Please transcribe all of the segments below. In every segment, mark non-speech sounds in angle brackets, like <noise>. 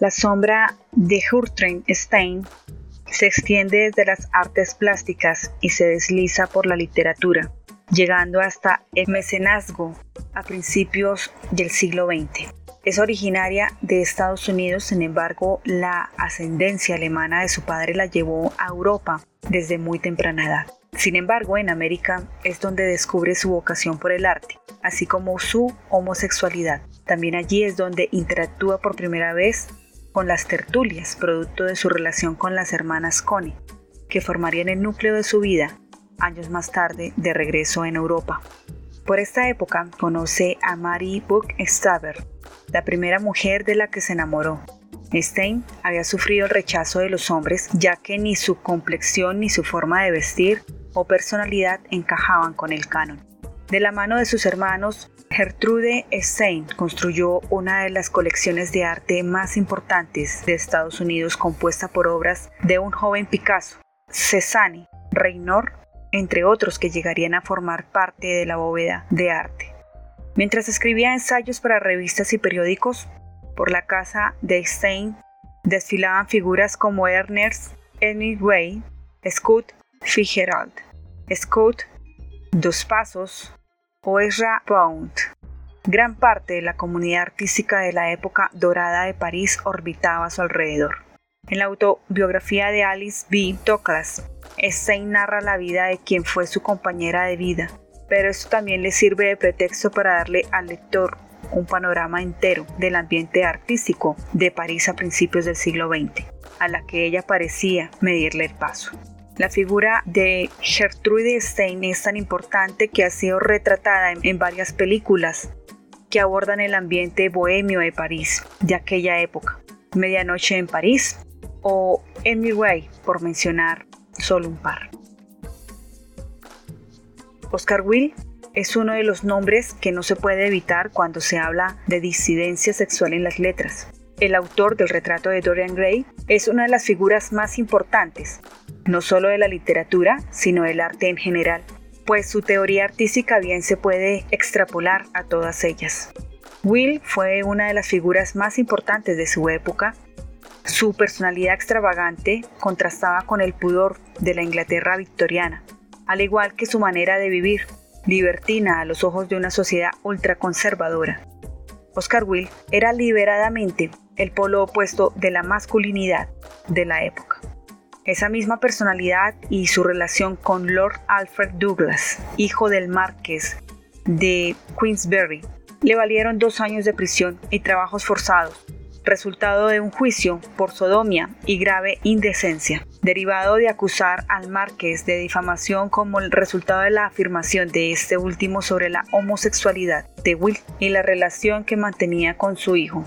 La sombra de Hurtren Stein se extiende desde las artes plásticas y se desliza por la literatura, llegando hasta el mecenazgo a principios del siglo XX. Es originaria de Estados Unidos, sin embargo, la ascendencia alemana de su padre la llevó a Europa desde muy temprana edad. Sin embargo, en América es donde descubre su vocación por el arte, así como su homosexualidad. También allí es donde interactúa por primera vez con las tertulias, producto de su relación con las hermanas Connie, que formarían el núcleo de su vida años más tarde de regreso en Europa. Por esta época conoce a Marie Buchstaber, la primera mujer de la que se enamoró. Stein había sufrido el rechazo de los hombres ya que ni su complexión ni su forma de vestir o personalidad encajaban con el canon. De la mano de sus hermanos, Gertrude Stein construyó una de las colecciones de arte más importantes de Estados Unidos compuesta por obras de un joven Picasso, Cézanne, Reynor, entre otros que llegarían a formar parte de la bóveda de arte. Mientras escribía ensayos para revistas y periódicos, por la casa de Stein desfilaban figuras como Ernest Hemingway, Scott Fitzgerald, Scott Dos Pasos o Ezra Pound. Gran parte de la comunidad artística de la época dorada de París orbitaba a su alrededor. En la autobiografía de Alice B. Douglas, Stein narra la vida de quien fue su compañera de vida, pero esto también le sirve de pretexto para darle al lector un panorama entero del ambiente artístico de París a principios del siglo XX, a la que ella parecía medirle el paso. La figura de Gertrude Stein es tan importante que ha sido retratada en, varias películas que abordan el ambiente bohemio de París de aquella época. Medianoche en París o En mi way, por mencionar solo un par. Oscar Wilde es uno de los nombres que no se puede evitar cuando se habla de disidencia sexual en las letras. El autor del retrato de Dorian Gray es una de las figuras más importantes, no solo de la literatura, sino del arte en general, pues su teoría artística bien se puede extrapolar a todas ellas. Will fue una de las figuras más importantes de su época. Su personalidad extravagante contrastaba con el pudor de la Inglaterra victoriana, al igual que su manera de vivir, libertina a los ojos de una sociedad ultraconservadora. Oscar Wilde era liberadamente el polo opuesto de la masculinidad de la época. Esa misma personalidad y su relación con Lord Alfred Douglas, hijo del marqués de Queensberry, le valieron dos años de prisión y trabajos forzados, resultado de un juicio por sodomia y grave indecencia, derivado de acusar al marqués de difamación como resultado de la afirmación de este último sobre la homosexualidad de Will y la relación que mantenía con su hijo.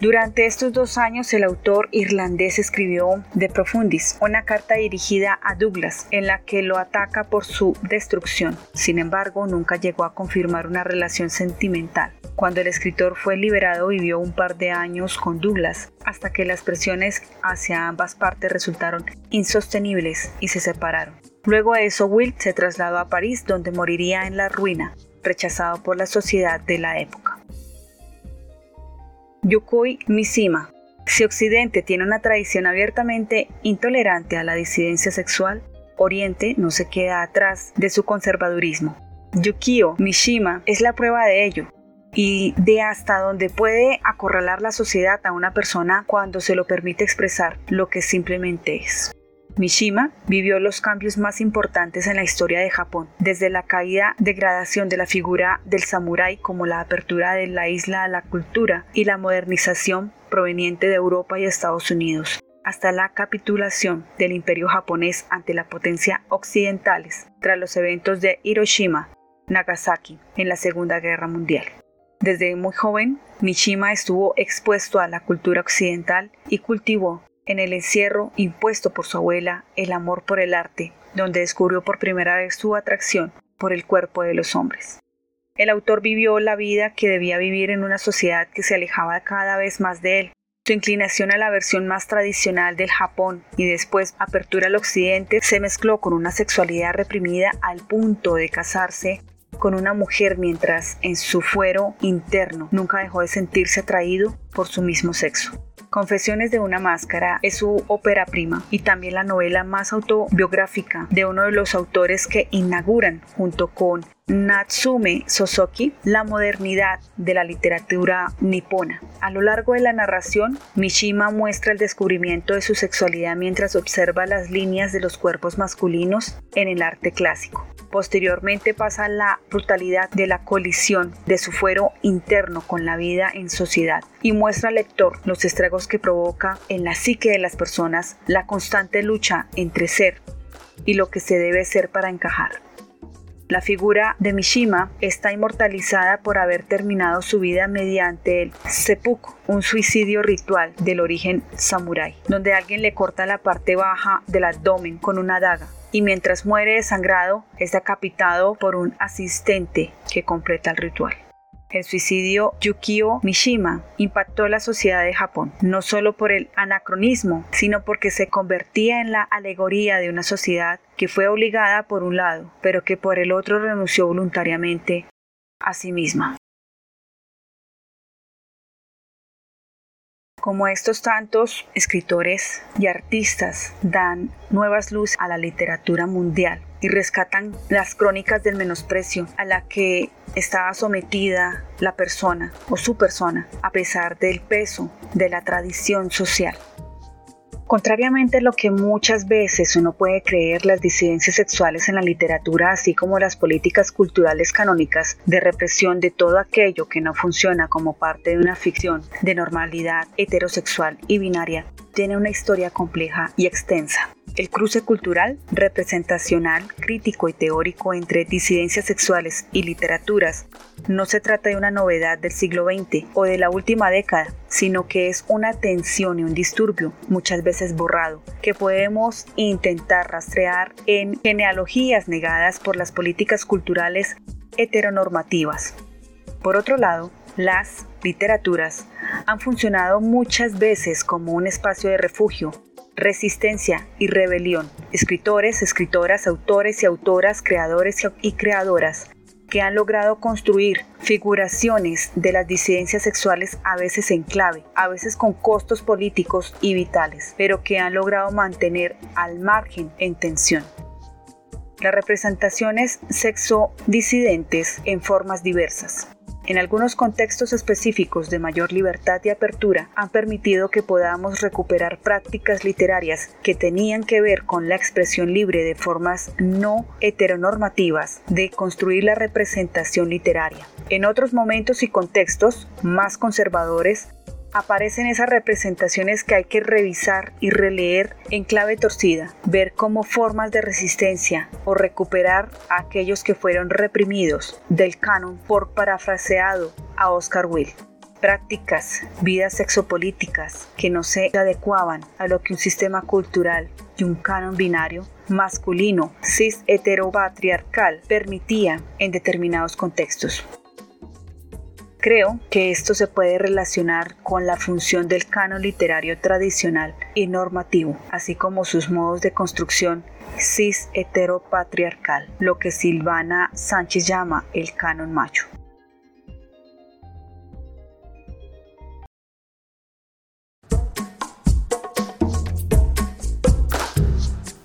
Durante estos dos años el autor irlandés escribió De Profundis, una carta dirigida a Douglas en la que lo ataca por su destrucción. Sin embargo, nunca llegó a confirmar una relación sentimental. Cuando el escritor fue liberado vivió un par de años con Douglas, hasta que las presiones hacia ambas partes resultaron insostenibles y se separaron. Luego de eso, Will se trasladó a París, donde moriría en la ruina, rechazado por la sociedad de la época. Yukoi Mishima. Si Occidente tiene una tradición abiertamente intolerante a la disidencia sexual, Oriente no se queda atrás de su conservadurismo. Yukio Mishima es la prueba de ello y de hasta donde puede acorralar la sociedad a una persona cuando se lo permite expresar lo que simplemente es. Mishima vivió los cambios más importantes en la historia de Japón, desde la caída degradación de la figura del samurái como la apertura de la isla a la cultura y la modernización proveniente de Europa y Estados Unidos, hasta la capitulación del imperio japonés ante la potencia occidentales tras los eventos de Hiroshima, Nagasaki en la Segunda Guerra Mundial. Desde muy joven, Mishima estuvo expuesto a la cultura occidental y cultivó en el encierro impuesto por su abuela el amor por el arte, donde descubrió por primera vez su atracción por el cuerpo de los hombres. El autor vivió la vida que debía vivir en una sociedad que se alejaba cada vez más de él. Su inclinación a la versión más tradicional del Japón y después apertura al occidente se mezcló con una sexualidad reprimida al punto de casarse con una mujer mientras en su fuero interno nunca dejó de sentirse atraído por su mismo sexo. Confesiones de una máscara es su ópera prima y también la novela más autobiográfica de uno de los autores que inauguran junto con Natsume Sosoki, la modernidad de la literatura nipona. A lo largo de la narración, Mishima muestra el descubrimiento de su sexualidad mientras observa las líneas de los cuerpos masculinos en el arte clásico. Posteriormente pasa la brutalidad de la colisión de su fuero interno con la vida en sociedad y muestra al lector los estragos que provoca en la psique de las personas la constante lucha entre ser y lo que se debe ser para encajar. La figura de Mishima está inmortalizada por haber terminado su vida mediante el seppuku, un suicidio ritual del origen samurái, donde alguien le corta la parte baja del abdomen con una daga y mientras muere desangrado es decapitado por un asistente que completa el ritual. El suicidio Yukio Mishima impactó la sociedad de Japón, no solo por el anacronismo, sino porque se convertía en la alegoría de una sociedad que fue obligada por un lado, pero que por el otro renunció voluntariamente a sí misma. Como estos tantos escritores y artistas dan nuevas luces a la literatura mundial y rescatan las crónicas del menosprecio a la que estaba sometida la persona o su persona a pesar del peso de la tradición social. Contrariamente a lo que muchas veces uno puede creer, las disidencias sexuales en la literatura, así como las políticas culturales canónicas de represión de todo aquello que no funciona como parte de una ficción de normalidad heterosexual y binaria, tiene una historia compleja y extensa. El cruce cultural, representacional, crítico y teórico entre disidencias sexuales y literaturas no se trata de una novedad del siglo XX o de la última década, sino que es una tensión y un disturbio, muchas veces borrado, que podemos intentar rastrear en genealogías negadas por las políticas culturales heteronormativas. Por otro lado, las literaturas han funcionado muchas veces como un espacio de refugio, resistencia y rebelión. Escritores, escritoras, autores y autoras, creadores y creadoras que han logrado construir figuraciones de las disidencias sexuales a veces en clave, a veces con costos políticos y vitales, pero que han logrado mantener al margen en tensión. Las representaciones sexo disidentes en formas diversas. En algunos contextos específicos de mayor libertad y apertura han permitido que podamos recuperar prácticas literarias que tenían que ver con la expresión libre de formas no heteronormativas de construir la representación literaria. En otros momentos y contextos más conservadores, aparecen esas representaciones que hay que revisar y releer en clave torcida, ver como formas de resistencia o recuperar a aquellos que fueron reprimidos del canon por parafraseado a Oscar Wilde prácticas, vidas sexopolíticas que no se adecuaban a lo que un sistema cultural y un canon binario masculino cis heteropatriarcal permitía en determinados contextos. Creo que esto se puede relacionar con la función del canon literario tradicional y normativo, así como sus modos de construcción cis heteropatriarcal, lo que Silvana Sánchez llama el canon macho.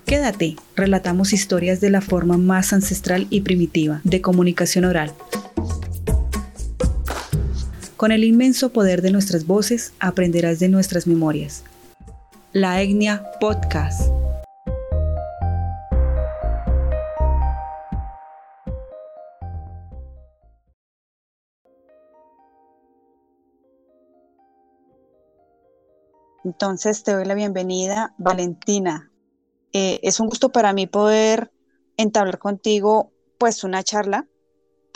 Quédate, relatamos historias de la forma más ancestral y primitiva de comunicación oral con el inmenso poder de nuestras voces aprenderás de nuestras memorias. La Etnia Podcast. Entonces te doy la bienvenida, Valentina. Eh, es un gusto para mí poder entablar contigo pues una charla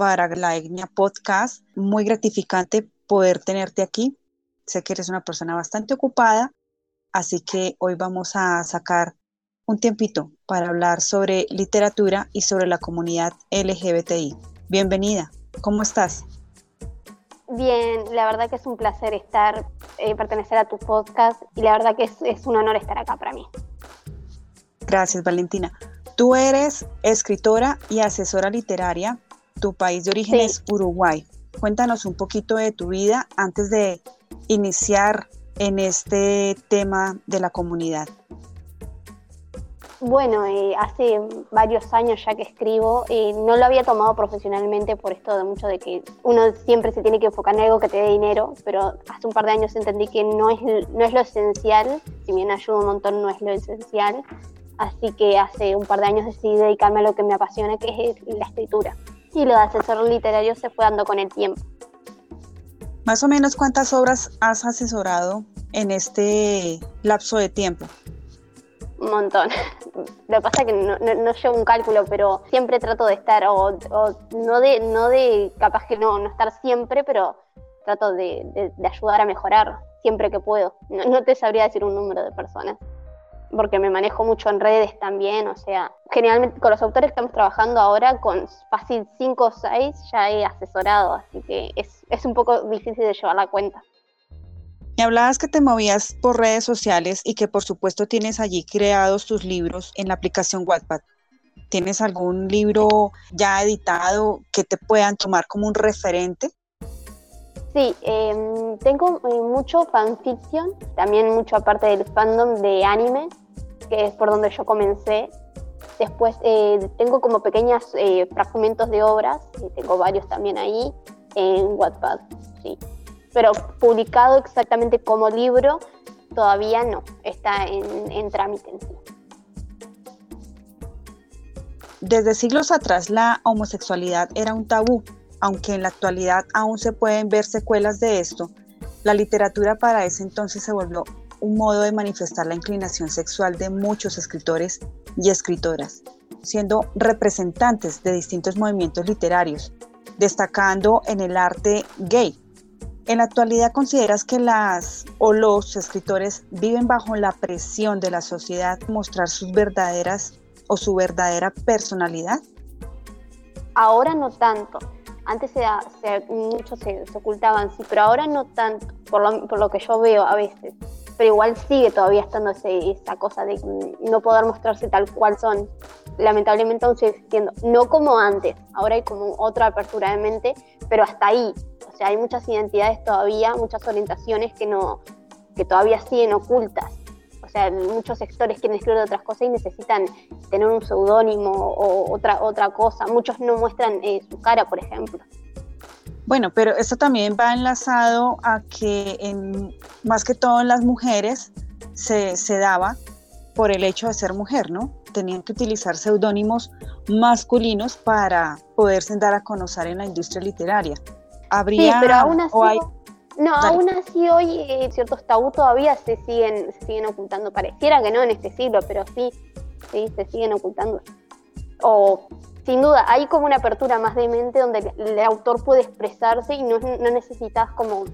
para la Etnia Podcast. Muy gratificante poder tenerte aquí. Sé que eres una persona bastante ocupada, así que hoy vamos a sacar un tiempito para hablar sobre literatura y sobre la comunidad LGBTI. Bienvenida, ¿cómo estás? Bien, la verdad que es un placer estar, eh, pertenecer a tu podcast y la verdad que es, es un honor estar acá para mí. Gracias, Valentina. Tú eres escritora y asesora literaria tu país de origen es Uruguay. Cuéntanos un poquito de tu vida antes de iniciar en este tema de la comunidad? Bueno, eh, hace varios años ya que escribo, eh, no lo había tomado profesionalmente por esto de mucho de que uno siempre se tiene que enfocar en algo que te dé dinero, pero hace un par de años entendí que no es, no es lo esencial, si bien ayuda un montón, no es lo esencial. Así que hace un par de años decidí dedicarme a lo que me apasiona, que es la escritura. Y lo de asesor literario se fue dando con el tiempo. Más o menos cuántas obras has asesorado en este lapso de tiempo? Un montón. Lo que pasa es que no, no, llevo un cálculo, pero siempre trato de estar, o, no, de, no de, capaz que no, no estar siempre, pero trato de, ayudar a mejorar siempre que puedo. no te sabría decir un número de personas porque me manejo mucho en redes también, o sea, generalmente con los autores que estamos trabajando ahora, con fácil 5 o 6 ya he asesorado, así que es, es un poco difícil de llevar la cuenta. Me hablabas que te movías por redes sociales y que por supuesto tienes allí creados tus libros en la aplicación Wattpad. ¿Tienes algún libro ya editado que te puedan tomar como un referente? Sí, em, tengo eh, mucho fanfiction, también mucho aparte del fandom de anime, que es por donde yo comencé. Después eh, tengo como pequeños eh, fragmentos de obras, tengo varios también ahí en Wattpad, sí. Pero publicado exactamente como libro, todavía no, está en, en trámite en sí. Desde siglos atrás la homosexualidad era un tabú aunque en la actualidad aún se pueden ver secuelas de esto, la literatura para ese entonces se volvió un modo de manifestar la inclinación sexual de muchos escritores y escritoras, siendo representantes de distintos movimientos literarios, destacando en el arte gay. En la actualidad, ¿consideras que las o los escritores viven bajo la presión de la sociedad mostrar sus verdaderas o su verdadera personalidad? Ahora no tanto antes se, muchos se, ocultaban, sí, pero ahora no tanto, por lo, por lo, que yo veo a veces. Pero igual sigue todavía estando esa cosa de no poder mostrarse tal cual son. Lamentablemente aún sigue existiendo. No como antes, ahora hay como otra apertura de mente, pero hasta ahí. O sea, hay muchas identidades todavía, muchas orientaciones que, no, que todavía siguen ocultas. O sea, muchos sectores quieren escribir otras cosas y necesitan tener un seudónimo o otra, otra cosa. Muchos no muestran eh, su cara, por ejemplo. Bueno, pero esto también va enlazado a que en, más que todo en las mujeres se, se daba por el hecho de ser mujer, ¿no? Tenían que utilizar seudónimos masculinos para poderse dar a conocer en la industria literaria. Habría, sí, pero aún así, no, aún así hoy eh, ciertos tabú todavía se siguen, se siguen ocultando. Pareciera que no en este siglo, pero sí, sí, se siguen ocultando. O sin duda, hay como una apertura más de mente donde el, autor puede expresarse y no, no, necesitas como,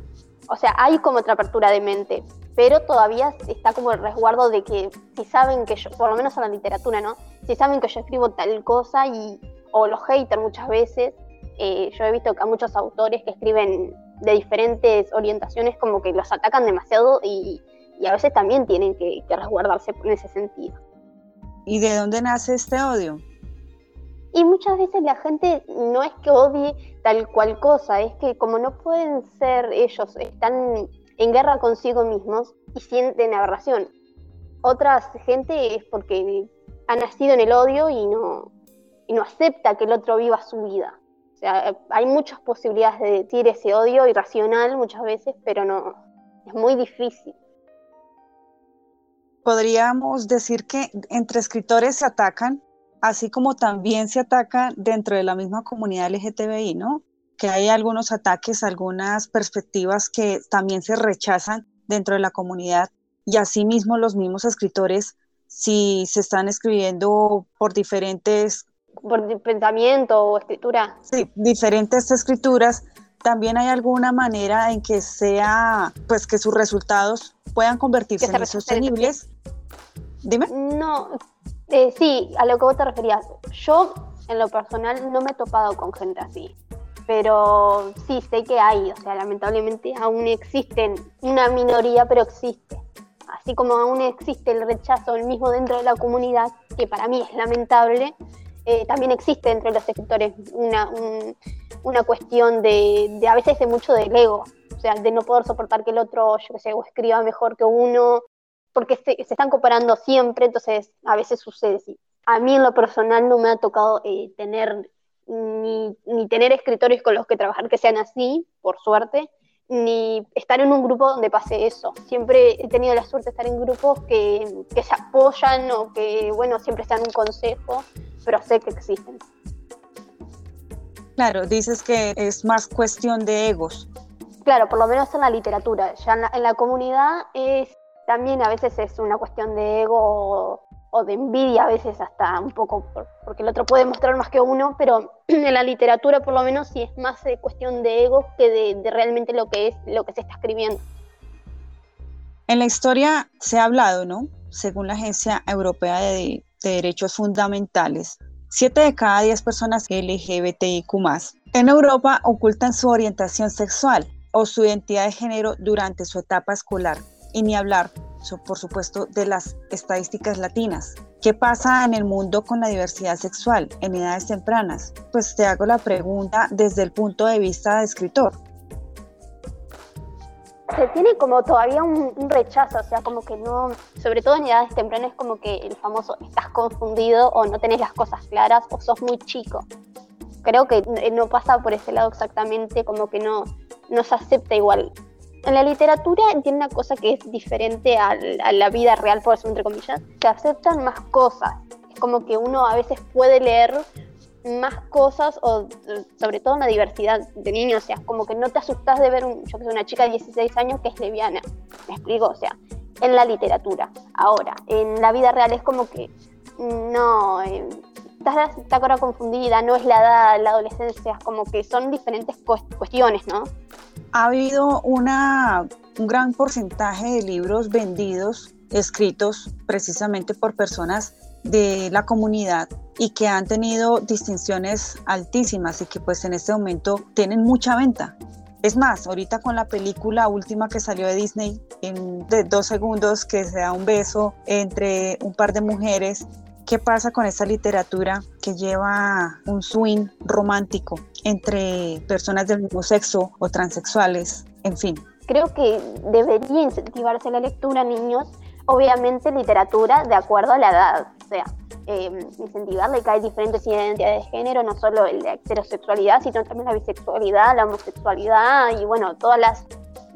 o sea, hay como otra apertura de mente, pero todavía está como el resguardo de que si saben que yo, por lo menos en la literatura, ¿no? Si saben que yo escribo tal cosa y, o los haters muchas veces, eh, yo he visto que a muchos autores que escriben de diferentes orientaciones como que los atacan demasiado y, a veces también tienen que, resguardarse en ese sentido. ¿Y de dónde nace este odio? Y muchas veces la gente no es que odie tal cual cosa, es que como no pueden ser ellos, están en guerra consigo mismos y sienten aberración. Otra gente es porque ha nacido en el odio y no, y no acepta que el otro viva su vida. O sea, hay muchas posibilidades de decir ese odio irracional muchas veces, pero no, es muy difícil. Podríamos decir que entre escritores se atacan, así como también se ataca dentro de la misma comunidad LGTBI, ¿no? Que hay algunos ataques, algunas perspectivas que también se rechazan dentro de la comunidad y asimismo los mismos escritores, si se están escribiendo por diferentes por pensamiento o escritura. Sí, diferentes escrituras. También hay alguna manera en que sea, pues que sus resultados puedan convertirse en sostenibles. Dime. No, eh, sí, a lo que vos te referías. Yo, en lo personal, no me he topado con gente así. Pero sí, sé que hay, o sea, lamentablemente aún existen una minoría, pero existe. Así como aún existe el rechazo el mismo dentro de la comunidad, que para mí es lamentable, eh, también existe entre los escritores una, una cuestión de, de, a veces de mucho del ego, o sea, de no poder soportar que el otro, yo qué sé, o escriba mejor que uno, porque se, están comparando siempre, entonces a veces sucede, sí. A mí en lo personal no me ha tocado eh, tener ni, ni tener escritores con los que trabajar que sean así, por suerte, ni estar en un grupo donde pase eso. Siempre he tenido la suerte de estar en grupos que, que se apoyan o que, bueno, siempre están un consejo, pero sé que existen. Claro, dices que es más cuestión de egos. Claro, por lo menos en la literatura. Ya en la, en la comunidad es también a veces es una cuestión de ego o de envidia a veces hasta un poco, porque el otro puede mostrar más que uno, pero <clears throat> en la literatura por lo menos sí es más de cuestión de ego que de, realmente lo que es lo que se está escribiendo. En la historia se ha hablado, ¿no? Según la Agencia Europea de, de Derechos Fundamentales, 7 de cada 10 personas LGBTIQ en Europa ocultan su orientación sexual o su identidad de género durante su etapa escolar y ni hablar, por supuesto, de las estadísticas latinas. ¿Qué pasa en el mundo con la diversidad sexual en edades tempranas? Pues te hago la pregunta desde el punto de vista de escritor. Se tiene como todavía un, rechazo, o sea, como que no, sobre todo en edades tempranas, como que el famoso estás confundido o no tenés las cosas claras o sos muy chico. Creo que no pasa por ese lado exactamente, como que no, no se acepta igual en la literatura tiene una cosa que es diferente a, la vida real, por eso entre comillas, se aceptan más cosas. Es como que uno a veces puede leer más cosas, o sobre todo en la diversidad de niños, o sea, como que no te asustas de ver un, yo que sé, una chica de 16 años que es lesbiana. ¿Me explico? O sea, en la literatura. Ahora, en la vida real es como que no, eh, estás, está ahora confundida, no es la edad, la adolescencia, es como que son diferentes cuestiones, ¿no? Ha habido una, un gran porcentaje de libros vendidos, escritos precisamente por personas de la comunidad y que han tenido distinciones altísimas y que pues en este momento tienen mucha venta. Es más, ahorita con la película última que salió de Disney, en dos segundos que se da un beso entre un par de mujeres ¿Qué pasa con esta literatura que lleva un swing romántico entre personas del mismo sexo o transexuales? En fin. Creo que debería incentivarse la lectura, niños. Obviamente literatura de acuerdo a la edad. O sea, eh, incentivarle que hay diferentes identidades de género, no solo la heterosexualidad, sino también la bisexualidad, la homosexualidad y bueno, todas las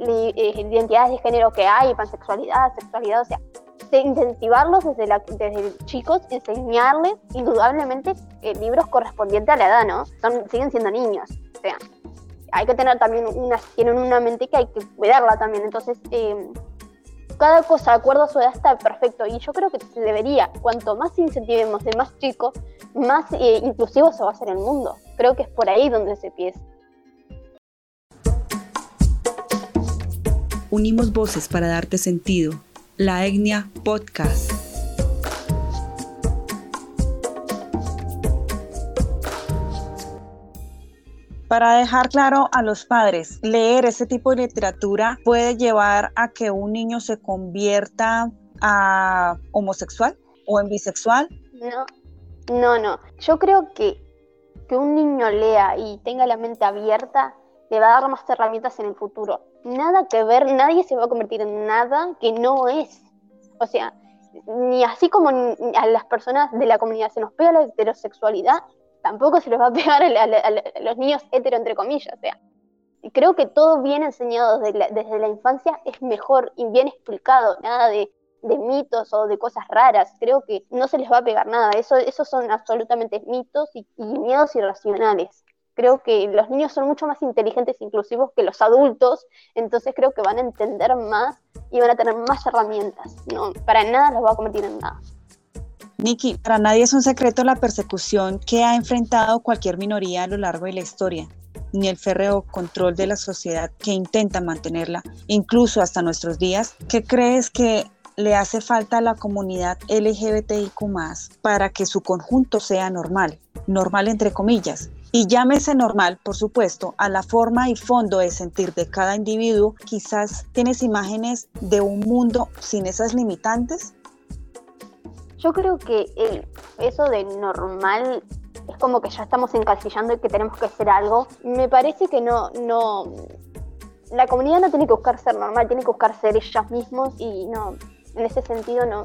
eh, identidades de género que hay, pansexualidad, sexualidad, o sea, de incentivarlos desde, la, desde chicos, enseñarles indudablemente libros correspondientes a la edad, ¿no? Son, siguen siendo niños, o sea, hay que tener también una, tienen una mente que hay que cuidarla también, entonces eh, cada cosa de acuerdo a su edad está perfecto y yo creo que se debería, cuanto más incentivemos de más chicos, más eh, inclusivo se va a hacer el mundo. Creo que es por ahí donde se empieza. Unimos voces para darte sentido la Etnia Podcast. Para dejar claro a los padres, leer ese tipo de literatura puede llevar a que un niño se convierta a homosexual o en bisexual. No, no, no. Yo creo que que un niño lea y tenga la mente abierta le va a dar más herramientas en el futuro nada que ver, nadie se va a convertir en nada que no es. O sea, ni así como a las personas de la comunidad se nos pega la heterosexualidad, tampoco se les va a pegar a, los niños hetero, entre comillas. O sea, creo que todo bien enseñado desde la, desde la infancia es mejor y bien explicado, nada de, mitos o de cosas raras. Creo que no se les va a pegar nada. Eso, esos son absolutamente mitos y miedos irracionales creo que los niños son mucho más inteligentes e inclusivos que los adultos, entonces creo que van a entender más y van a tener más herramientas. No, para nada los va a convertir en nada. Nikki, para nadie es un secreto la persecución que ha enfrentado cualquier minoría a lo largo de la historia, ni el férreo control de la sociedad que intenta mantenerla, incluso hasta nuestros días. ¿Qué crees que le hace falta a la comunidad LGBTIQ para que su conjunto sea normal? Normal entre comillas, y llámese normal, por supuesto, a la forma y fondo de sentir de cada individuo, quizás tienes imágenes de un mundo sin esas limitantes. Yo creo que eso de normal es como que ya estamos encasillando y que tenemos que hacer algo. Me parece que no, no, la comunidad no tiene que buscar ser normal, tiene que buscar ser ellas mismos y no, en ese sentido no,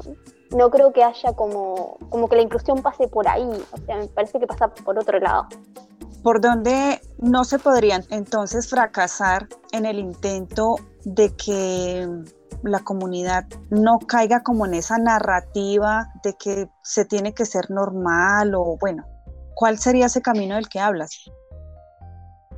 no creo que haya como, como que la inclusión pase por ahí, o sea, me parece que pasa por otro lado. ¿Por dónde no se podrían entonces fracasar en el intento de que la comunidad no caiga como en esa narrativa de que se tiene que ser normal o bueno, ¿cuál sería ese camino del que hablas?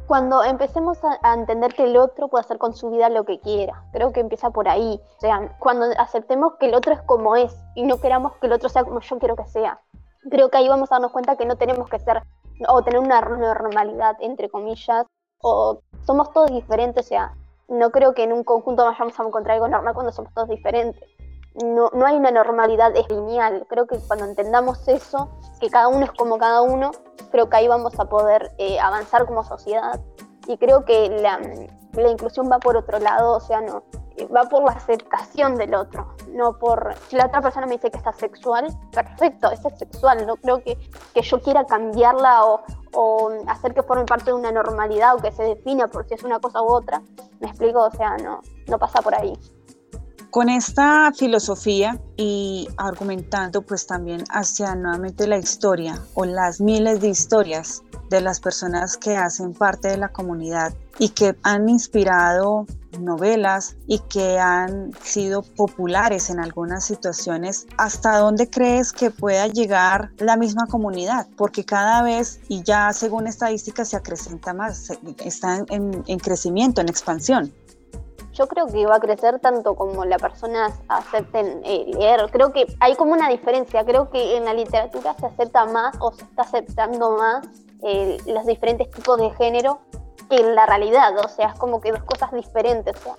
Cuando empecemos a, entender que el otro puede hacer con su vida lo que quiera, creo que empieza por ahí. O sea, cuando aceptemos que el otro es como es y no queramos que el otro sea como yo quiero que sea, creo que ahí vamos a darnos cuenta que no tenemos que ser o tener una normalidad, entre comillas, o somos todos diferentes, o sea, no creo que en un conjunto vayamos a encontrar algo normal cuando somos todos diferentes. No, no hay una normalidad es lineal. Creo que cuando entendamos eso, que cada uno es como cada uno, creo que ahí vamos a poder eh, avanzar como sociedad. Y creo que la, la inclusión va por otro lado, o sea, no, va por la aceptación del otro, no por... Si la otra persona me dice que está sexual, perfecto, es sexual, no creo que, que yo quiera cambiarla o, o, hacer que forme parte de una normalidad o que se defina por si es una cosa u otra. ¿Me explico? O sea, no, no pasa por ahí. Con esta filosofía y argumentando pues también hacia nuevamente la historia o las miles de historias de las personas que hacen parte de la comunidad y que han inspirado novelas y que han sido populares en algunas situaciones, ¿hasta dónde crees que pueda llegar la misma comunidad? Porque cada vez, y ya según estadísticas, se acrecenta más, está en, en crecimiento, en expansión yo creo que va a crecer tanto como las personas acepten eh, leer. Creo que hay como una diferencia. Creo que en la literatura se acepta más o se está aceptando más eh, los diferentes tipos de género que en la realidad. O sea, es como que dos cosas diferentes. O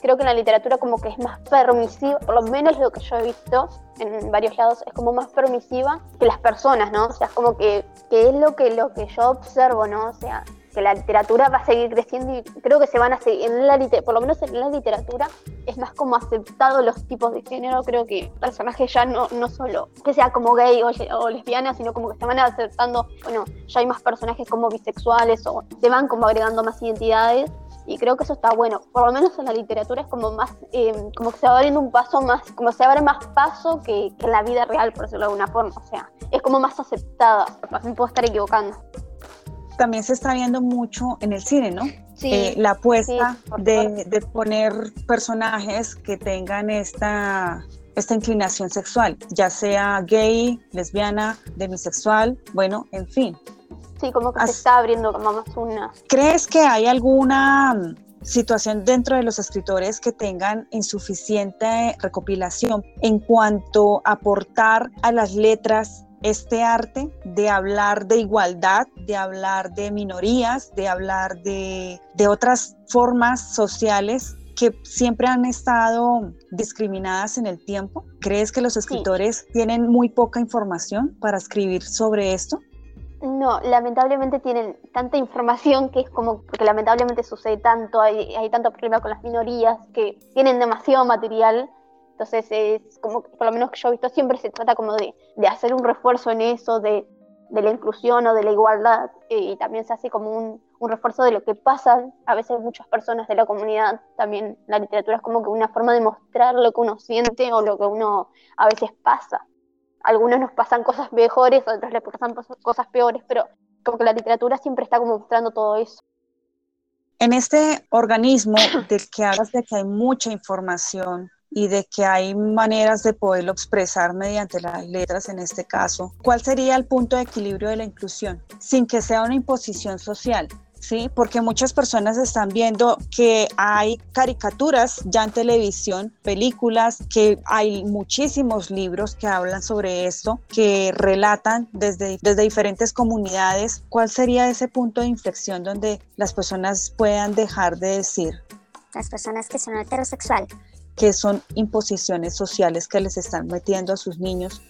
creo que en la literatura como que es más permisiva, por lo menos lo que yo he visto en varios lados, es como más permisiva que las personas, ¿no? O sea, es como que, que es lo que, lo que yo observo, ¿no? O sea, que la literatura va a seguir creciendo y creo que se van a seguir, en la, por lo menos en la literatura es más como aceptado los tipos de género, creo que personajes ya no, no solo que sea como gay o, lesbiana, sino como que se van aceptando, bueno, ya hay más personajes como bisexuales o se van como agregando más identidades y creo que eso está bueno. Por lo menos en la literatura es como más, eh, como que se va abriendo un paso más, como se abre más paso que, que, en la vida real, por decirlo de alguna forma. O sea, es como más aceptada. Me puedo estar equivocando también se está viendo mucho en el cine, ¿no? Sí, eh, la apuesta de, poner personajes que tengan esta, esta inclinación sexual, ya sea gay, lesbiana, demisexual, bueno, en fin. Sí, como que se está abriendo más una. ¿Crees que hay alguna situación dentro de los escritores que tengan insuficiente recopilación en cuanto a aportar a las letras este arte de hablar de igualdad, de hablar de minorías, de hablar de, otras formas sociales que siempre han estado discriminadas en el tiempo? ¿Crees que los escritores tienen muy poca información para escribir sobre esto? No, lamentablemente tienen tanta información que es como, porque lamentablemente sucede tanto, hay, hay tanto problema con las minorías que tienen demasiado material entonces es como, por lo menos que yo he visto, siempre se trata como de, de hacer un refuerzo en eso, de, de, la inclusión o de la igualdad, y también se hace como un, un, refuerzo de lo que pasa a veces muchas personas de la comunidad. También la literatura es como que una forma de mostrar lo que uno siente o lo que uno a veces pasa. algunos nos pasan cosas mejores, otros les pasan cosas peores, pero como que la literatura siempre está como mostrando todo eso. En este organismo del que hablas de que hay mucha información, y de que hay maneras de poderlo expresar mediante las letras en este caso. ¿Cuál sería el punto de equilibrio de la inclusión sin que sea una imposición social? Sí, porque muchas personas están viendo que hay caricaturas ya en televisión, películas, que hay muchísimos libros que hablan sobre esto, que relatan desde, desde diferentes comunidades. ¿Cuál sería ese punto de inflexión donde las personas puedan dejar de decir? Las personas que son heterosexuales que son imposiciones sociales que les están metiendo a sus niños.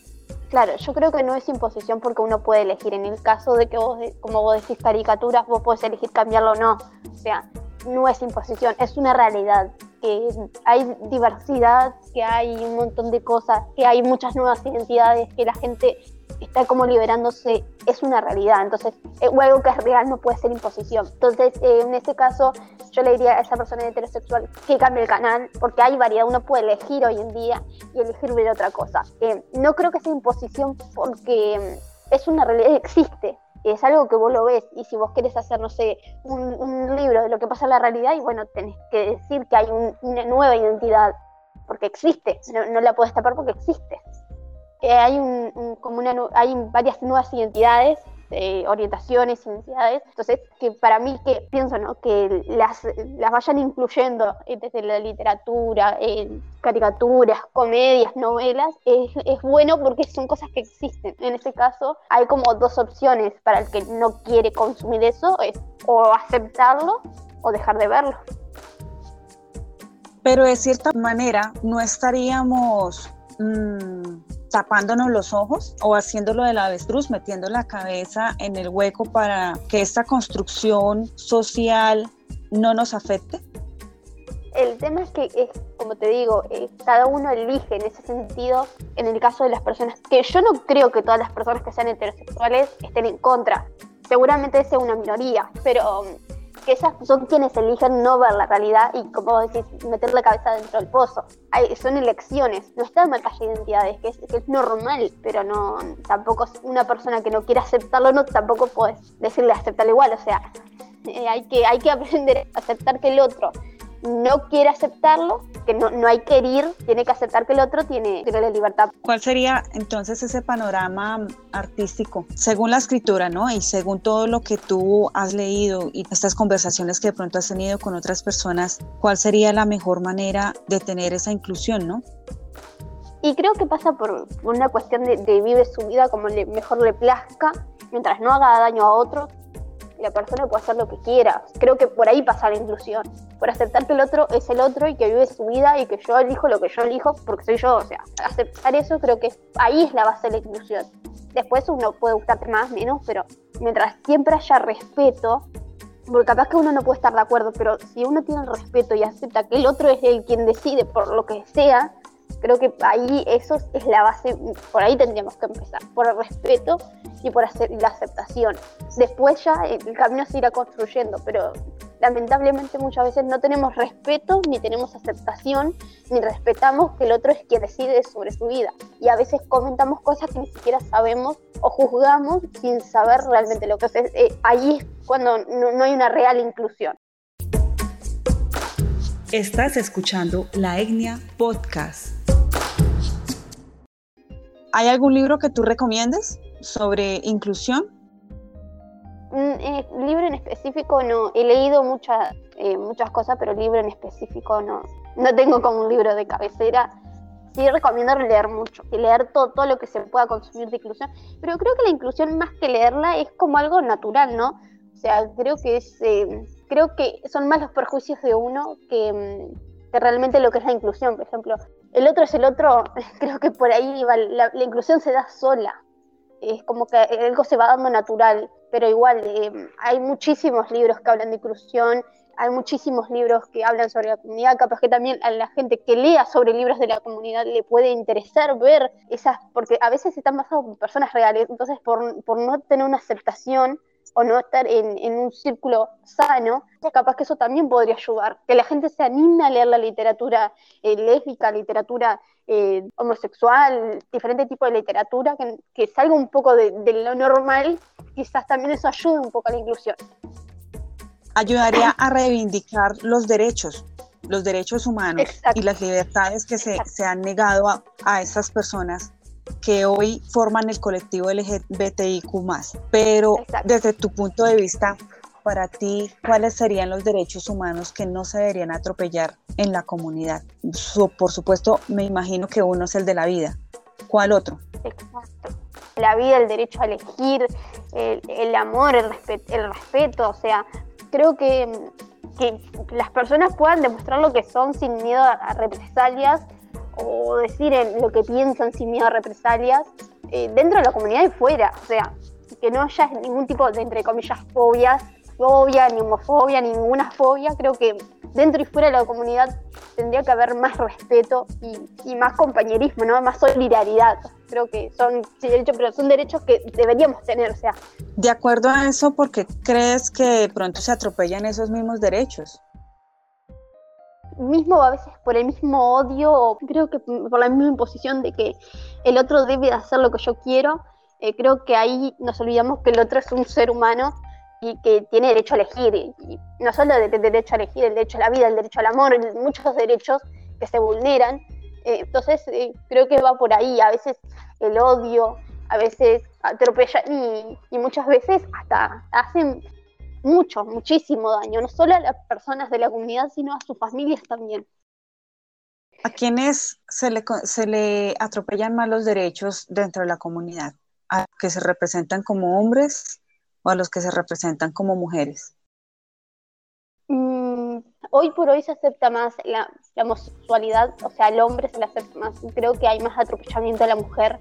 Claro, yo creo que no es imposición porque uno puede elegir. En el caso de que vos, como vos decís, caricaturas, vos podés elegir cambiarlo o no. O sea, no es imposición, es una realidad. Que hay diversidad, que hay un montón de cosas, que hay muchas nuevas identidades, que la gente está como liberándose, es una realidad. Entonces, eh, algo que es real no puede ser imposición. Entonces, eh, en este caso, yo le diría a esa persona heterosexual que cambie el canal, porque hay variedad, uno puede elegir hoy en día y elegir ver otra cosa. Eh, no creo que sea imposición porque mm, es una realidad existe, es algo que vos lo ves y si vos querés hacer, no sé, un, libro de lo que pasa en la realidad y bueno, tenés que decir que hay una nueva identidad, porque existe, no, la puedes tapar porque existe. Eh, hay, un, como una, hay varias nuevas identidades orientaciones, identidades. Entonces, que para mí, que pienso, ¿no? Que las, las vayan incluyendo desde la literatura, en caricaturas, comedias, novelas, es, es, bueno porque son cosas que existen. En este caso, hay como dos opciones para el que no quiere consumir eso, es o aceptarlo o dejar de verlo. Pero de cierta manera, no estaríamos... Mmm tapándonos los ojos o haciéndolo del avestruz, metiendo la cabeza en el hueco para que esta construcción social no nos afecte? El tema es que, es, como te digo, eh, cada uno elige en ese sentido, en el caso de las personas, que yo no creo que todas las personas que sean heterosexuales estén en contra, seguramente sea una minoría, pero que esas son quienes eligen no ver la realidad y, como decís, meter la cabeza dentro del pozo. Hay, son elecciones, no están marcadas identidades, que es, que es normal, pero no tampoco una persona que no quiere aceptarlo, no tampoco puedes decirle aceptarlo igual, o sea, eh, hay, que, hay que aprender a aceptar que el otro no quiere aceptarlo, que no, no hay que herir, tiene que aceptar que el otro tiene, tiene la libertad. ¿Cuál sería entonces ese panorama artístico, según la escritura, ¿no? Y según todo lo que tú has leído y estas conversaciones que de pronto has tenido con otras personas, ¿cuál sería la mejor manera de tener esa inclusión, ¿no? Y creo que pasa por una cuestión de, de vive su vida como le, mejor le plazca, mientras no haga daño a otros, la persona puede hacer lo que quiera. Creo que por ahí pasa la inclusión, por aceptar que el otro es el otro y que vive su vida y que yo elijo lo que yo elijo porque soy yo. O sea, aceptar eso creo que ahí es la base de la inclusión. Después uno puede gustarte más, menos, pero mientras siempre haya respeto, porque capaz que uno no puede estar de acuerdo, pero si uno tiene el respeto y acepta que el otro es el quien decide por lo que sea, Creo que ahí eso es la base, por ahí tendríamos que empezar, por el respeto y por hacer, la aceptación. Después ya el camino se irá construyendo, pero lamentablemente muchas veces no tenemos respeto, ni tenemos aceptación, ni respetamos que el otro es quien decide sobre su vida. Y a veces comentamos cosas que ni siquiera sabemos o juzgamos sin saber realmente lo que es. Eh, ahí es cuando no hay una real inclusión. Estás escuchando La Etnia Podcast. ¿Hay algún libro que tú recomiendes sobre inclusión? Mm, eh, libro en específico no. He leído muchas eh, muchas cosas, pero libro en específico no. No tengo como un libro de cabecera. Sí recomiendo leer mucho y leer todo, todo lo que se pueda consumir de inclusión. Pero creo que la inclusión, más que leerla, es como algo natural, ¿no? O sea, creo que es. Eh, creo que son más los perjuicios de uno que, mm, que realmente lo que es la inclusión. Por ejemplo, el otro es el otro, <laughs> creo que por ahí la, inclusión se da sola, es como que algo se va dando natural, pero igual eh, hay muchísimos libros que hablan de inclusión, hay muchísimos libros que hablan sobre la comunidad, capaz que también a la gente que lea sobre libros de la comunidad le puede interesar ver esas, porque a veces están basados en personas reales, entonces por no tener una aceptación o no estar en, un círculo sano, capaz que eso también podría ayudar, que la gente se anime a leer la literatura eh, lésbica, literatura eh, homosexual, diferente tipo de literatura, que, salga un poco de, lo normal, quizás también eso ayude un poco a la inclusión. Ayudaría a reivindicar los derechos, los derechos humanos y las libertades que se, se, han negado a, a esas personas que hoy forman el colectivo LGBTIQ. Pero desde tu punto de vista, para ti, ¿cuáles serían los derechos humanos que no se deberían atropellar en la comunidad? por supuesto, me imagino que uno es el de la vida. ¿Cuál otro? Exacto. La vida, el derecho a elegir, el, amor, el, el respeto, o sea, creo que, que las personas puedan demostrar lo que son sin miedo a represalias o decir en lo que piensan sin miedo a represalias eh, dentro de la comunidad y fuera. O sea, que no haya ningún tipo de, entre comillas, fobias, fobia, ni homofobia, ninguna fobia. Creo que dentro y fuera de la comunidad tendría que haber más respeto y, y más compañerismo, ¿no? más solidaridad. creo que son derechos, pero son derechos que deberíamos tener, o sea. De acuerdo a eso, ¿por qué crees que pronto se atropellan esos mismos derechos? Mismo a veces por el mismo odio, creo que por la misma imposición de que el otro debe hacer lo que yo quiero, eh, creo que ahí nos olvidamos que el otro es un ser humano y que tiene derecho a elegir, y, no solo el derecho a elegir, el derecho a la vida, el derecho al amor, muchos derechos que se vulneran. Eh, entonces eh, creo que va por ahí, a veces el odio, a veces atropellan y, y muchas veces hasta hacen mucho, muchísimo daño, no solo a las personas de la comunidad, sino a sus familias también. ¿A quiénes se le, se le atropellan más los derechos dentro de la comunidad? ¿A los que se representan como hombres o a los que se representan como mujeres? Mm, hoy por hoy se acepta más la, homosexualidad, o sea, al hombre se le acepta más. Creo que hay más atropellamiento a la mujer,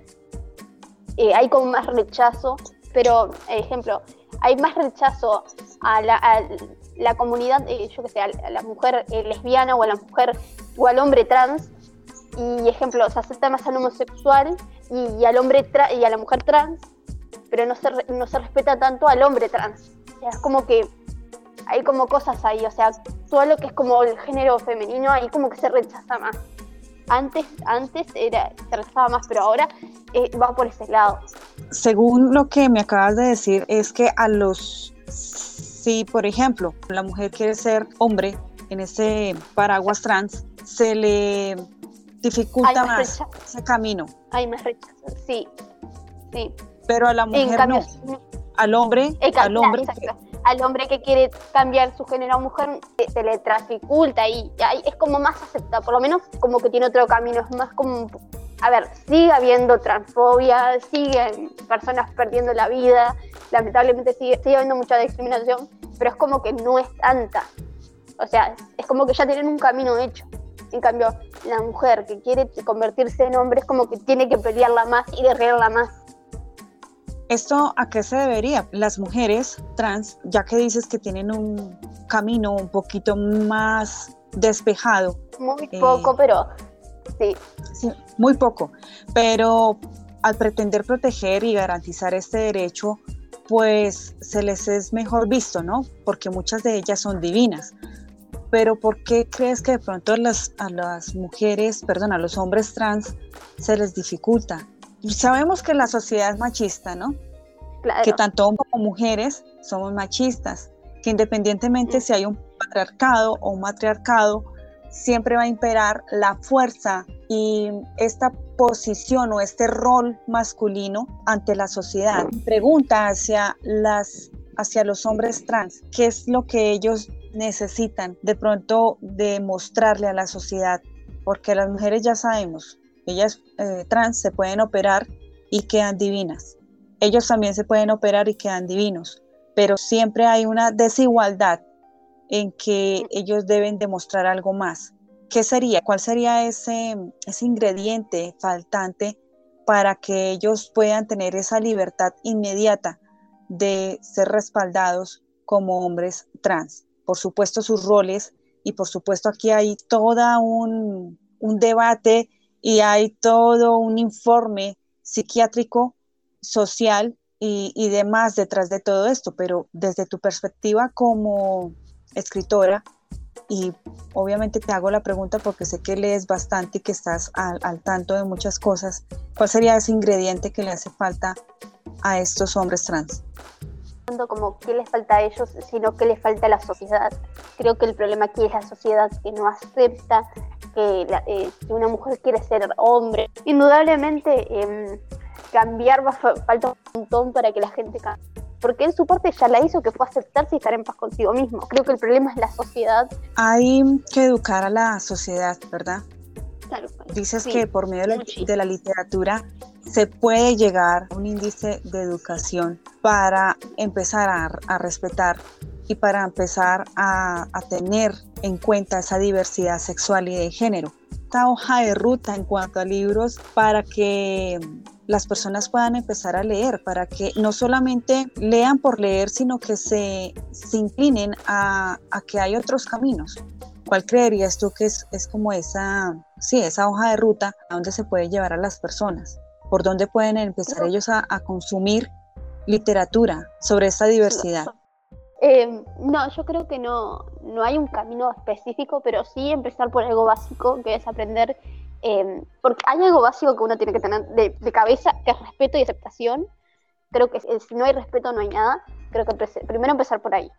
eh, hay como más rechazo, pero, ejemplo, hay más rechazo a la, comunidad, eh, yo qué sé, a, la mujer eh, lesbiana o a la mujer o al hombre trans. Y, ejemplo, se acepta más al homosexual y, al hombre y a la mujer trans pero no se, no se respeta tanto al hombre trans. O sea, es como que hay como cosas ahí, o sea, todo lo que es como el género femenino, ahí como que se rechaza más. Antes, antes era, se más, pero ahora eh, va por ese lado. Según lo que me acabas de decir, es que a los, si por ejemplo la mujer quiere ser hombre en ese paraguas trans, se le dificulta más, ese camino. Hay más rechazo, sí, sí. Pero a la mujer no. Al hombre, al hombre. Al hombre que quiere cambiar su género a mujer se le traficulta y, es como más aceptado, por lo menos como que tiene otro camino, es más como a ver, sigue habiendo transfobia, siguen personas perdiendo la vida, lamentablemente sigue, sigue habiendo mucha discriminación, pero es como que no es tanta. O sea, es como que ya tienen un camino hecho. En cambio, la mujer que quiere convertirse en hombre es como que tiene que pelearla más y guerrearla más. ¿Esto a qué se debería? Las mujeres trans, ya que dices que tienen un camino un poquito más despejado. Muy eh, poco, pero sí. Sí, muy poco. Pero al pretender proteger y garantizar este derecho, pues se les es mejor visto, ¿no? Porque muchas de ellas son divinas. Pero ¿por qué crees que de pronto a las, a las mujeres, perdón, a los hombres trans se les dificulta? Sabemos que la sociedad es machista, ¿no? Claro. Que tanto hombres como mujeres somos machistas, que independientemente si hay un patriarcado o un matriarcado, siempre va a imperar la fuerza y esta posición o este rol masculino ante la sociedad. Pregunta hacia las hacia los hombres trans, ¿qué es lo que ellos necesitan de pronto demostrarle a la sociedad? Porque las mujeres ya sabemos, ellas eh, trans se pueden operar y quedan divinas. Ellos también se pueden operar y quedan divinos, pero siempre hay una desigualdad en que ellos deben demostrar algo más. ¿Qué sería? ¿Cuál sería ese, ese ingrediente faltante para que ellos puedan tener esa libertad inmediata de ser respaldados como hombres trans? Por supuesto sus roles y por supuesto aquí hay todo un, un debate y hay todo un informe psiquiátrico, social y, demás detrás de todo esto, pero desde tu perspectiva como escritora, y obviamente te hago la pregunta porque sé que lees bastante y que estás al, al, tanto de muchas cosas. ¿Cuál sería ese ingrediente que le hace falta a estos hombres trans? Como qué les falta a ellos, sino qué les falta a la sociedad. Creo que el problema aquí es la sociedad que no acepta que eh, si una mujer quiere ser hombre, indudablemente em, cambiar va falta un montón para que la gente cambie. Porque en su parte ya la hizo, que fue aceptarse y estar en paz consigo mismo. Creo que el problema es la sociedad. Hay que educar a la sociedad, ¿verdad? Claro, Dices que por medio de la, literatura se puede llegar a un índice de educación para empezar a, respetar y para empezar a, tener en cuenta esa diversidad sexual y de género. Esta hoja de ruta en cuanto a libros para que las personas puedan empezar a leer, para que no solamente lean por leer, sino que se, inclinen a, que hay otros caminos. ¿Cuál creerías tú que es, es como esa, sí, esa hoja de ruta a donde se puede llevar a las personas? ¿Por dónde pueden empezar ellos a, consumir literatura sobre esta diversidad? Em, no, yo creo que no, no hay un camino específico, pero sí empezar por algo básico, que es aprender, em, porque hay algo básico que uno tiene que tener de, de, cabeza, que es respeto y aceptación. Creo que si no hay respeto no hay nada. Creo que primero empezar por ahí.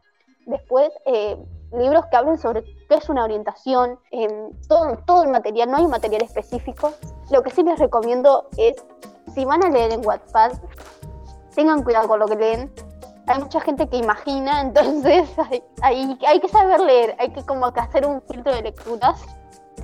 Después, eh, libros que hablen sobre qué es una orientación, todo, todo el material, no hay un material específico. Lo que sí les recomiendo es, si van a leer en Wattpad, tengan cuidado con lo que leen. Hay mucha gente que imagina, <laughs> entonces hay, hay, que saber leer, hay que como que hacer un filtro de lecturas.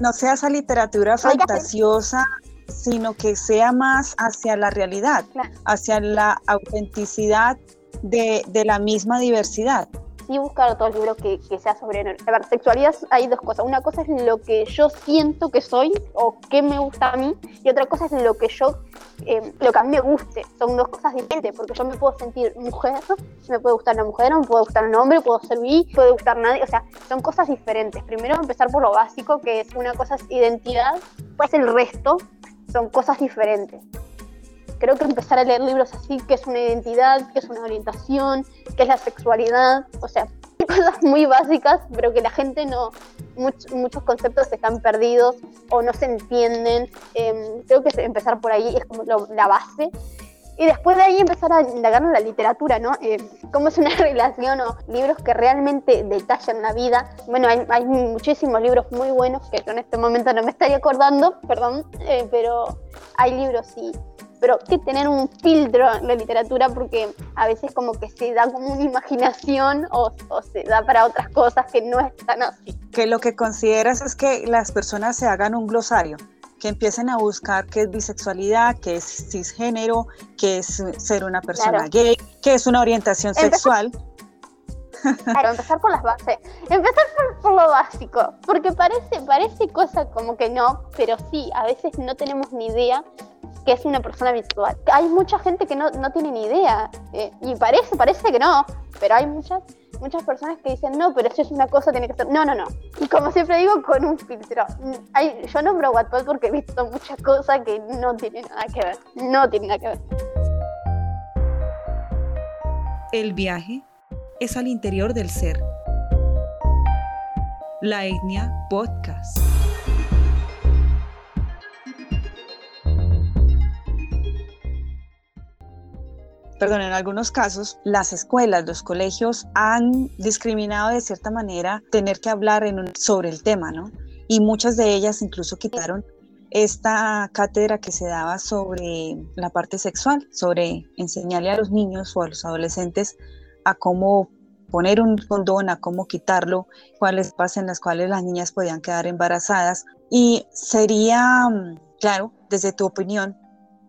No sea esa literatura fantasiosa, sino que sea más hacia la realidad, hacia la autenticidad de, de la misma diversidad sí buscar todo el libro que, que sea sobre... Sexualidad hay dos cosas. Una cosa es lo que yo siento que soy o qué me gusta a mí y otra cosa es lo que yo, eh, lo que a mí me guste. Son dos cosas diferentes porque yo me puedo sentir mujer, me puede gustar una mujer, me puede gustar un hombre, puedo ser bi, puede gustar nadie. O sea, son cosas diferentes. Primero empezar por lo básico, que es una cosa es identidad, pues el resto son cosas diferentes creo que empezar a leer libros así, que es una identidad, que es una orientación, que es la sexualidad, o sea, <laughs> cosas muy básicas, pero que la gente no, muchos conceptos están perdidos o no se entienden. Em, creo que empezar por ahí es como la base. Y después de ahí empezar a indagar en la literatura, ¿no? Eh, cómo es una <laughs> relación o libros que realmente detallan la vida. Bueno, hay, hay, muchísimos libros muy buenos que en este momento no me estaría acordando, perdón, eh, pero hay libros sí pero que tener un filtro en la literatura porque a veces como que se da como una imaginación o, se da para otras cosas que no están así. Que lo que consideras es que las personas se hagan un glosario, que empiecen a buscar qué es bisexualidad, qué es cisgénero, qué es ser una persona gay, qué es una orientación sexual. Claro, empezar por las bases. Empezar por, por, lo básico. Porque parece, parece cosa como que no, pero sí, a veces no tenemos ni idea que es una persona visual. Hay mucha gente que no, no tiene ni idea, eh, y parece, parece que no, pero hay muchas, muchas personas que dicen, no, pero eso es una cosa, tiene que ser, no, no, no. Y como siempre digo, con un filtro. Hay, yo nombro Wattpad porque he visto muchas cosas que no tienen nada que ver, no tienen nada que ver. El viaje es al interior del ser. La etnia podcast. Perdón, en algunos casos, las escuelas, los colegios han discriminado de cierta manera tener que hablar sobre el tema, ¿no? Y muchas de ellas incluso quitaron esta cátedra que se daba sobre la parte sexual, sobre enseñarle a los niños o a los adolescentes a cómo poner un condón, a cómo quitarlo, cuáles pasan en las cuales las niñas podían quedar embarazadas. Y sería, claro, desde tu opinión,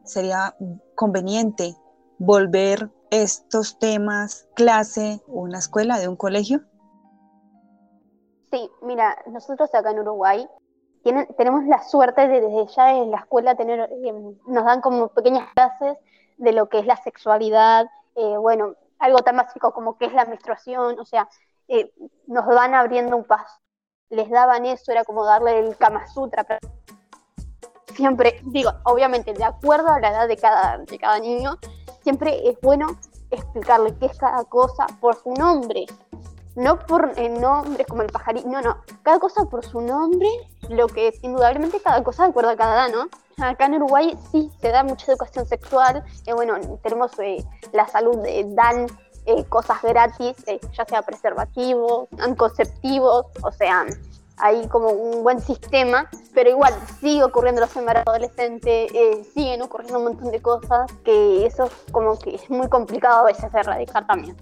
sería conveniente volver estos temas clase, una escuela, de un colegio? Sí, mira, nosotros acá en Uruguay tenemos la suerte de desde ya en la escuela tener, em, nos dan como pequeñas clases de lo que es la sexualidad, eh, bueno, algo tan básico como qué es la menstruación, o sea, eh, nos van abriendo un paso. Les daban eso, era como darle el Kama Sutra. Siempre, digo, obviamente de acuerdo a la edad de cada, de cada niño, siempre es bueno explicarle qué es cada cosa por su nombre, no por el nombre como el pajarito, no, no, cada cosa por su nombre, lo que es indudablemente cada cosa de acuerdo a cada edad, ¿no? Acá en Uruguay sí se da mucha educación sexual, eh, bueno, tenemos eh, la salud, eh, dan cosas gratis, ya sea preservativos, anticonceptivos, o sea, hay como un buen sistema, pero igual sigue ocurriendo los embarazos adolescentes, eh, siguen ocurriendo un montón de cosas que eso como que es muy complicado a veces de erradicar también.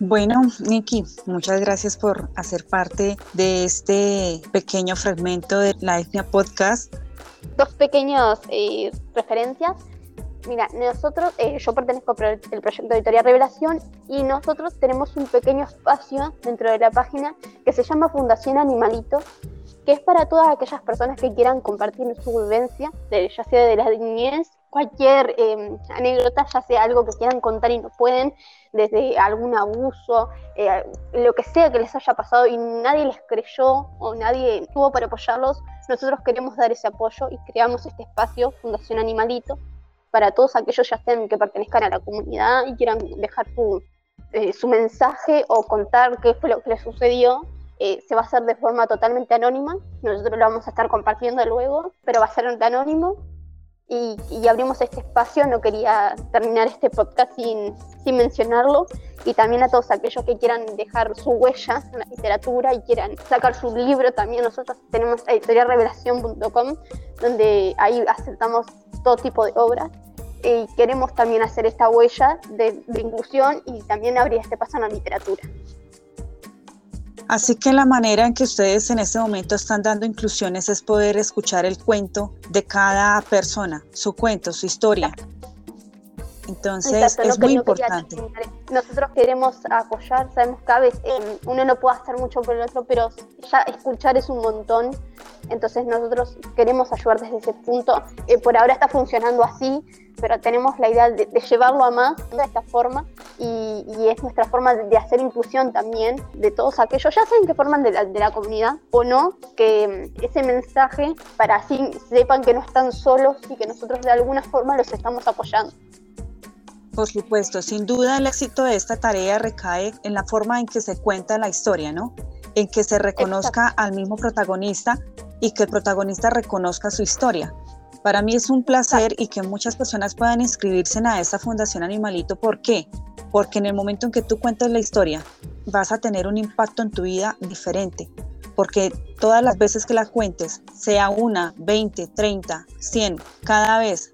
Bueno, Nikki, muchas gracias por hacer parte de este pequeño fragmento de la etnia podcast. Dos pequeñas eh, referencias. Mira, nosotros, eh, yo pertenezco al proyecto Editorial Revelación y nosotros tenemos un pequeño espacio dentro de la página que se llama Fundación Animalito, que es para todas aquellas personas que quieran compartir su vivencia, ya sea de la niñez, cualquier em, anécdota, ya sea algo que quieran contar y no pueden, desde algún abuso, eh, lo que sea que les haya pasado y nadie les creyó o nadie tuvo para apoyarlos, nosotros queremos dar ese apoyo y creamos este espacio, Fundación Animalito, para todos aquellos ya que pertenezcan a la comunidad y quieran dejar su, eh, su mensaje o contar qué fue lo que les sucedió. Eh, se va a hacer de forma totalmente anónima, nosotros lo vamos a estar compartiendo luego, pero va a ser anónimo y, abrimos este espacio. No quería terminar este podcast sin, sin, mencionarlo. Y también a todos aquellos que quieran dejar su huella en la literatura y quieran sacar su libro. También nosotros tenemos editorialrevelación.com, donde ahí aceptamos todo tipo de obras. Y queremos también hacer esta huella de, de inclusión y también abrir este paso en la literatura. Así que la manera en que ustedes en este momento están dando inclusiones es poder escuchar el cuento de cada persona, su cuento, su historia. Entonces es muy importante. Nosotros queremos apoyar, sabemos que a veces eh, uno no puede hacer mucho por el otro, pero ya escuchar es un montón. Entonces nosotros queremos ayudar desde ese punto. Eh, por ahora está funcionando así, pero tenemos la idea de, llevarlo a más de esta forma y, es nuestra forma de, hacer inclusión también de todos aquellos, ya saben que forman de la, de la comunidad o no, que mm, ese mensaje para así sepan que no están solos y que nosotros de alguna forma los estamos apoyando. Por supuesto, sin duda el éxito de esta tarea recae en la forma en que se cuenta la historia, ¿no? En que se reconozca al mismo protagonista y que el protagonista reconozca su historia. Para mí es un placer y que muchas personas puedan inscribirse a esta Fundación Animalito. ¿Por qué? Porque en el momento en que tú cuentes la historia, vas a tener un impacto en tu vida diferente. Porque todas las veces que la cuentes, sea una, 20, 30, 100, cada vez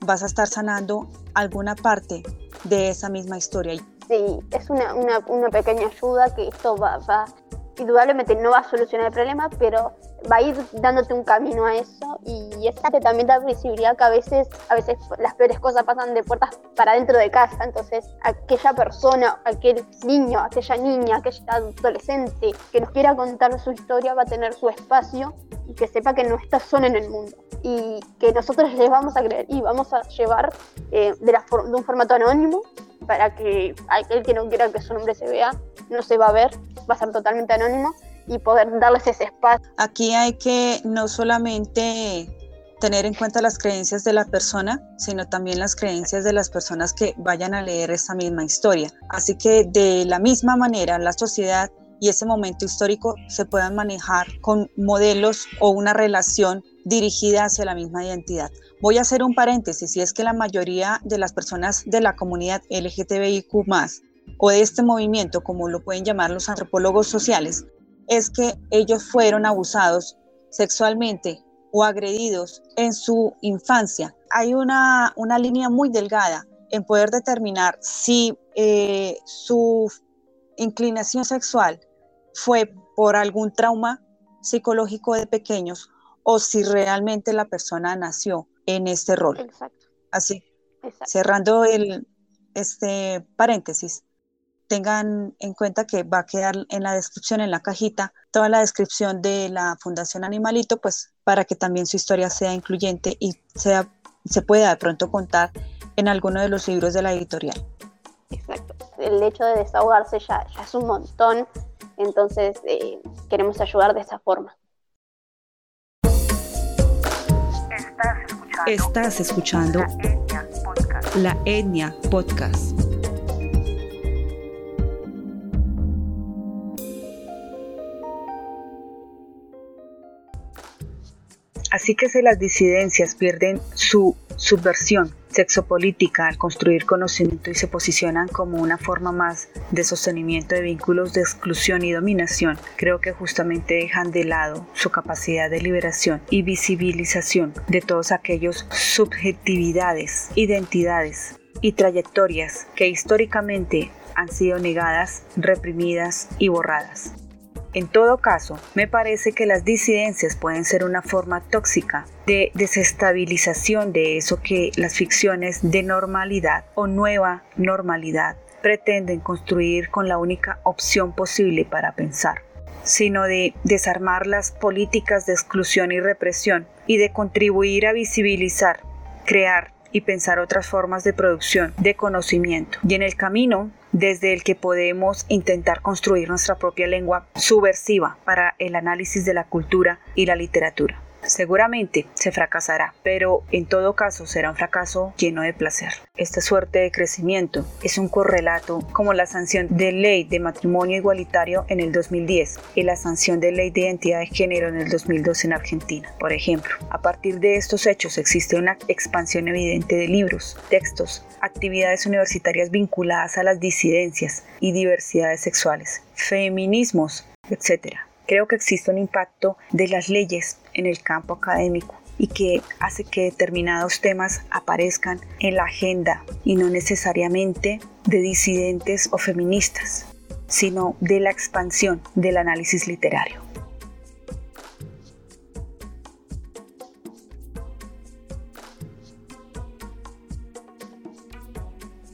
vas a estar sanando alguna parte de esa misma historia. Sí, es una, una, una pequeña ayuda que esto va, va, indudablemente no va a solucionar el problema, pero va a ir dándote un camino a eso. Y es que también da visibilidad que a veces, a veces las peores cosas pasan de puertas para dentro de casa, entonces aquella persona, aquel niño, aquella niña, aquel adolescente que nos quiera contar su historia va a tener su espacio y que sepa que no está solo en el mundo. Y que nosotros les vamos a creer y vamos a llevar eh, de, la de un formato anónimo para que aquel que no quiera que su nombre se vea no se va a ver, va totalmente anónimo y poder darles ese espacio. Aquí hay que no solamente tener en cuenta las creencias de la persona, sino también las creencias de las personas que vayan a leer esta misma historia. Así que de la misma manera la sociedad y ese momento histórico se puedan manejar con modelos o una relación dirigida hacia la misma identidad. Voy a hacer un paréntesis, y es que la mayoría de las personas de la comunidad LGTBIQ o de este movimiento, como lo pueden llamar los antropólogos sociales, es que ellos fueron abusados sexualmente o agredidos en su infancia. Hay una, una línea muy delgada en poder determinar si eh, su inclinación sexual fue por algún trauma psicológico de pequeños o si realmente la persona nació en este rol. Exacto. Así, cerrando el este paréntesis, tengan en cuenta que va a quedar en la descripción, en la cajita, toda la descripción de la Fundación Animalito, pues para que también su historia sea incluyente y sea, se pueda de pronto contar en alguno de los libros de la editorial. Exacto. El hecho de desahogarse ya, ya es un montón, entonces eh, queremos ayudar de esa forma. Estás escuchando, La Etnia Podcast. Así que si las disidencias pierden su subversión sexopolítica al construir conocimiento y se posicionan como una forma más de sostenimiento de vínculos de exclusión y dominación, creo que justamente dejan de lado su capacidad de liberación y visibilización de todos aquellos subjetividades, identidades y trayectorias que históricamente han sido negadas, reprimidas y borradas. En todo caso, me parece que las disidencias pueden ser una forma tóxica de desestabilización de eso que las ficciones de normalidad o nueva normalidad pretenden construir con la única opción posible para pensar sino de desarmar las políticas de exclusión y represión y de contribuir a visibilizar, crear y pensar otras formas de producción de conocimiento. Y en el camino desde el que podemos intentar construir nuestra propia lengua subversiva para el análisis de la cultura y la literatura. Seguramente se fracasará, pero en todo caso será un fracaso lleno de placer. Esta suerte de crecimiento es un correlato como la sanción de ley de matrimonio igualitario en el 2010 y la sanción de ley de identidad de género en el 2012 en Argentina. Por ejemplo, a partir de estos hechos existe una expansión evidente de libros, textos, actividades universitarias vinculadas a las disidencias y diversidades sexuales, feminismos, etc creo que existe un impacto de las leyes en el campo académico y que hace que determinados temas aparezcan en la agenda y no necesariamente de disidentes o feministas, sino de la expansión del análisis literario.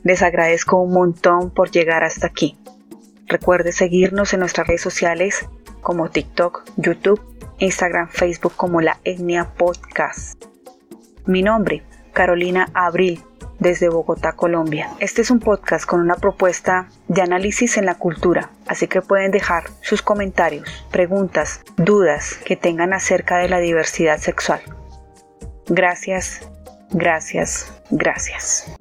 Les agradezco un montón por llegar hasta aquí. Recuerde seguirnos en nuestras redes sociales como TikTok, YouTube, Instagram, Facebook como La Etnia Podcast. Mi nombre, Carolina Abril, desde Bogotá, Colombia. Este es un podcast con una propuesta de análisis en la cultura, así que pueden dejar sus comentarios, preguntas, dudas que tengan acerca de la diversidad sexual. Gracias, gracias, gracias.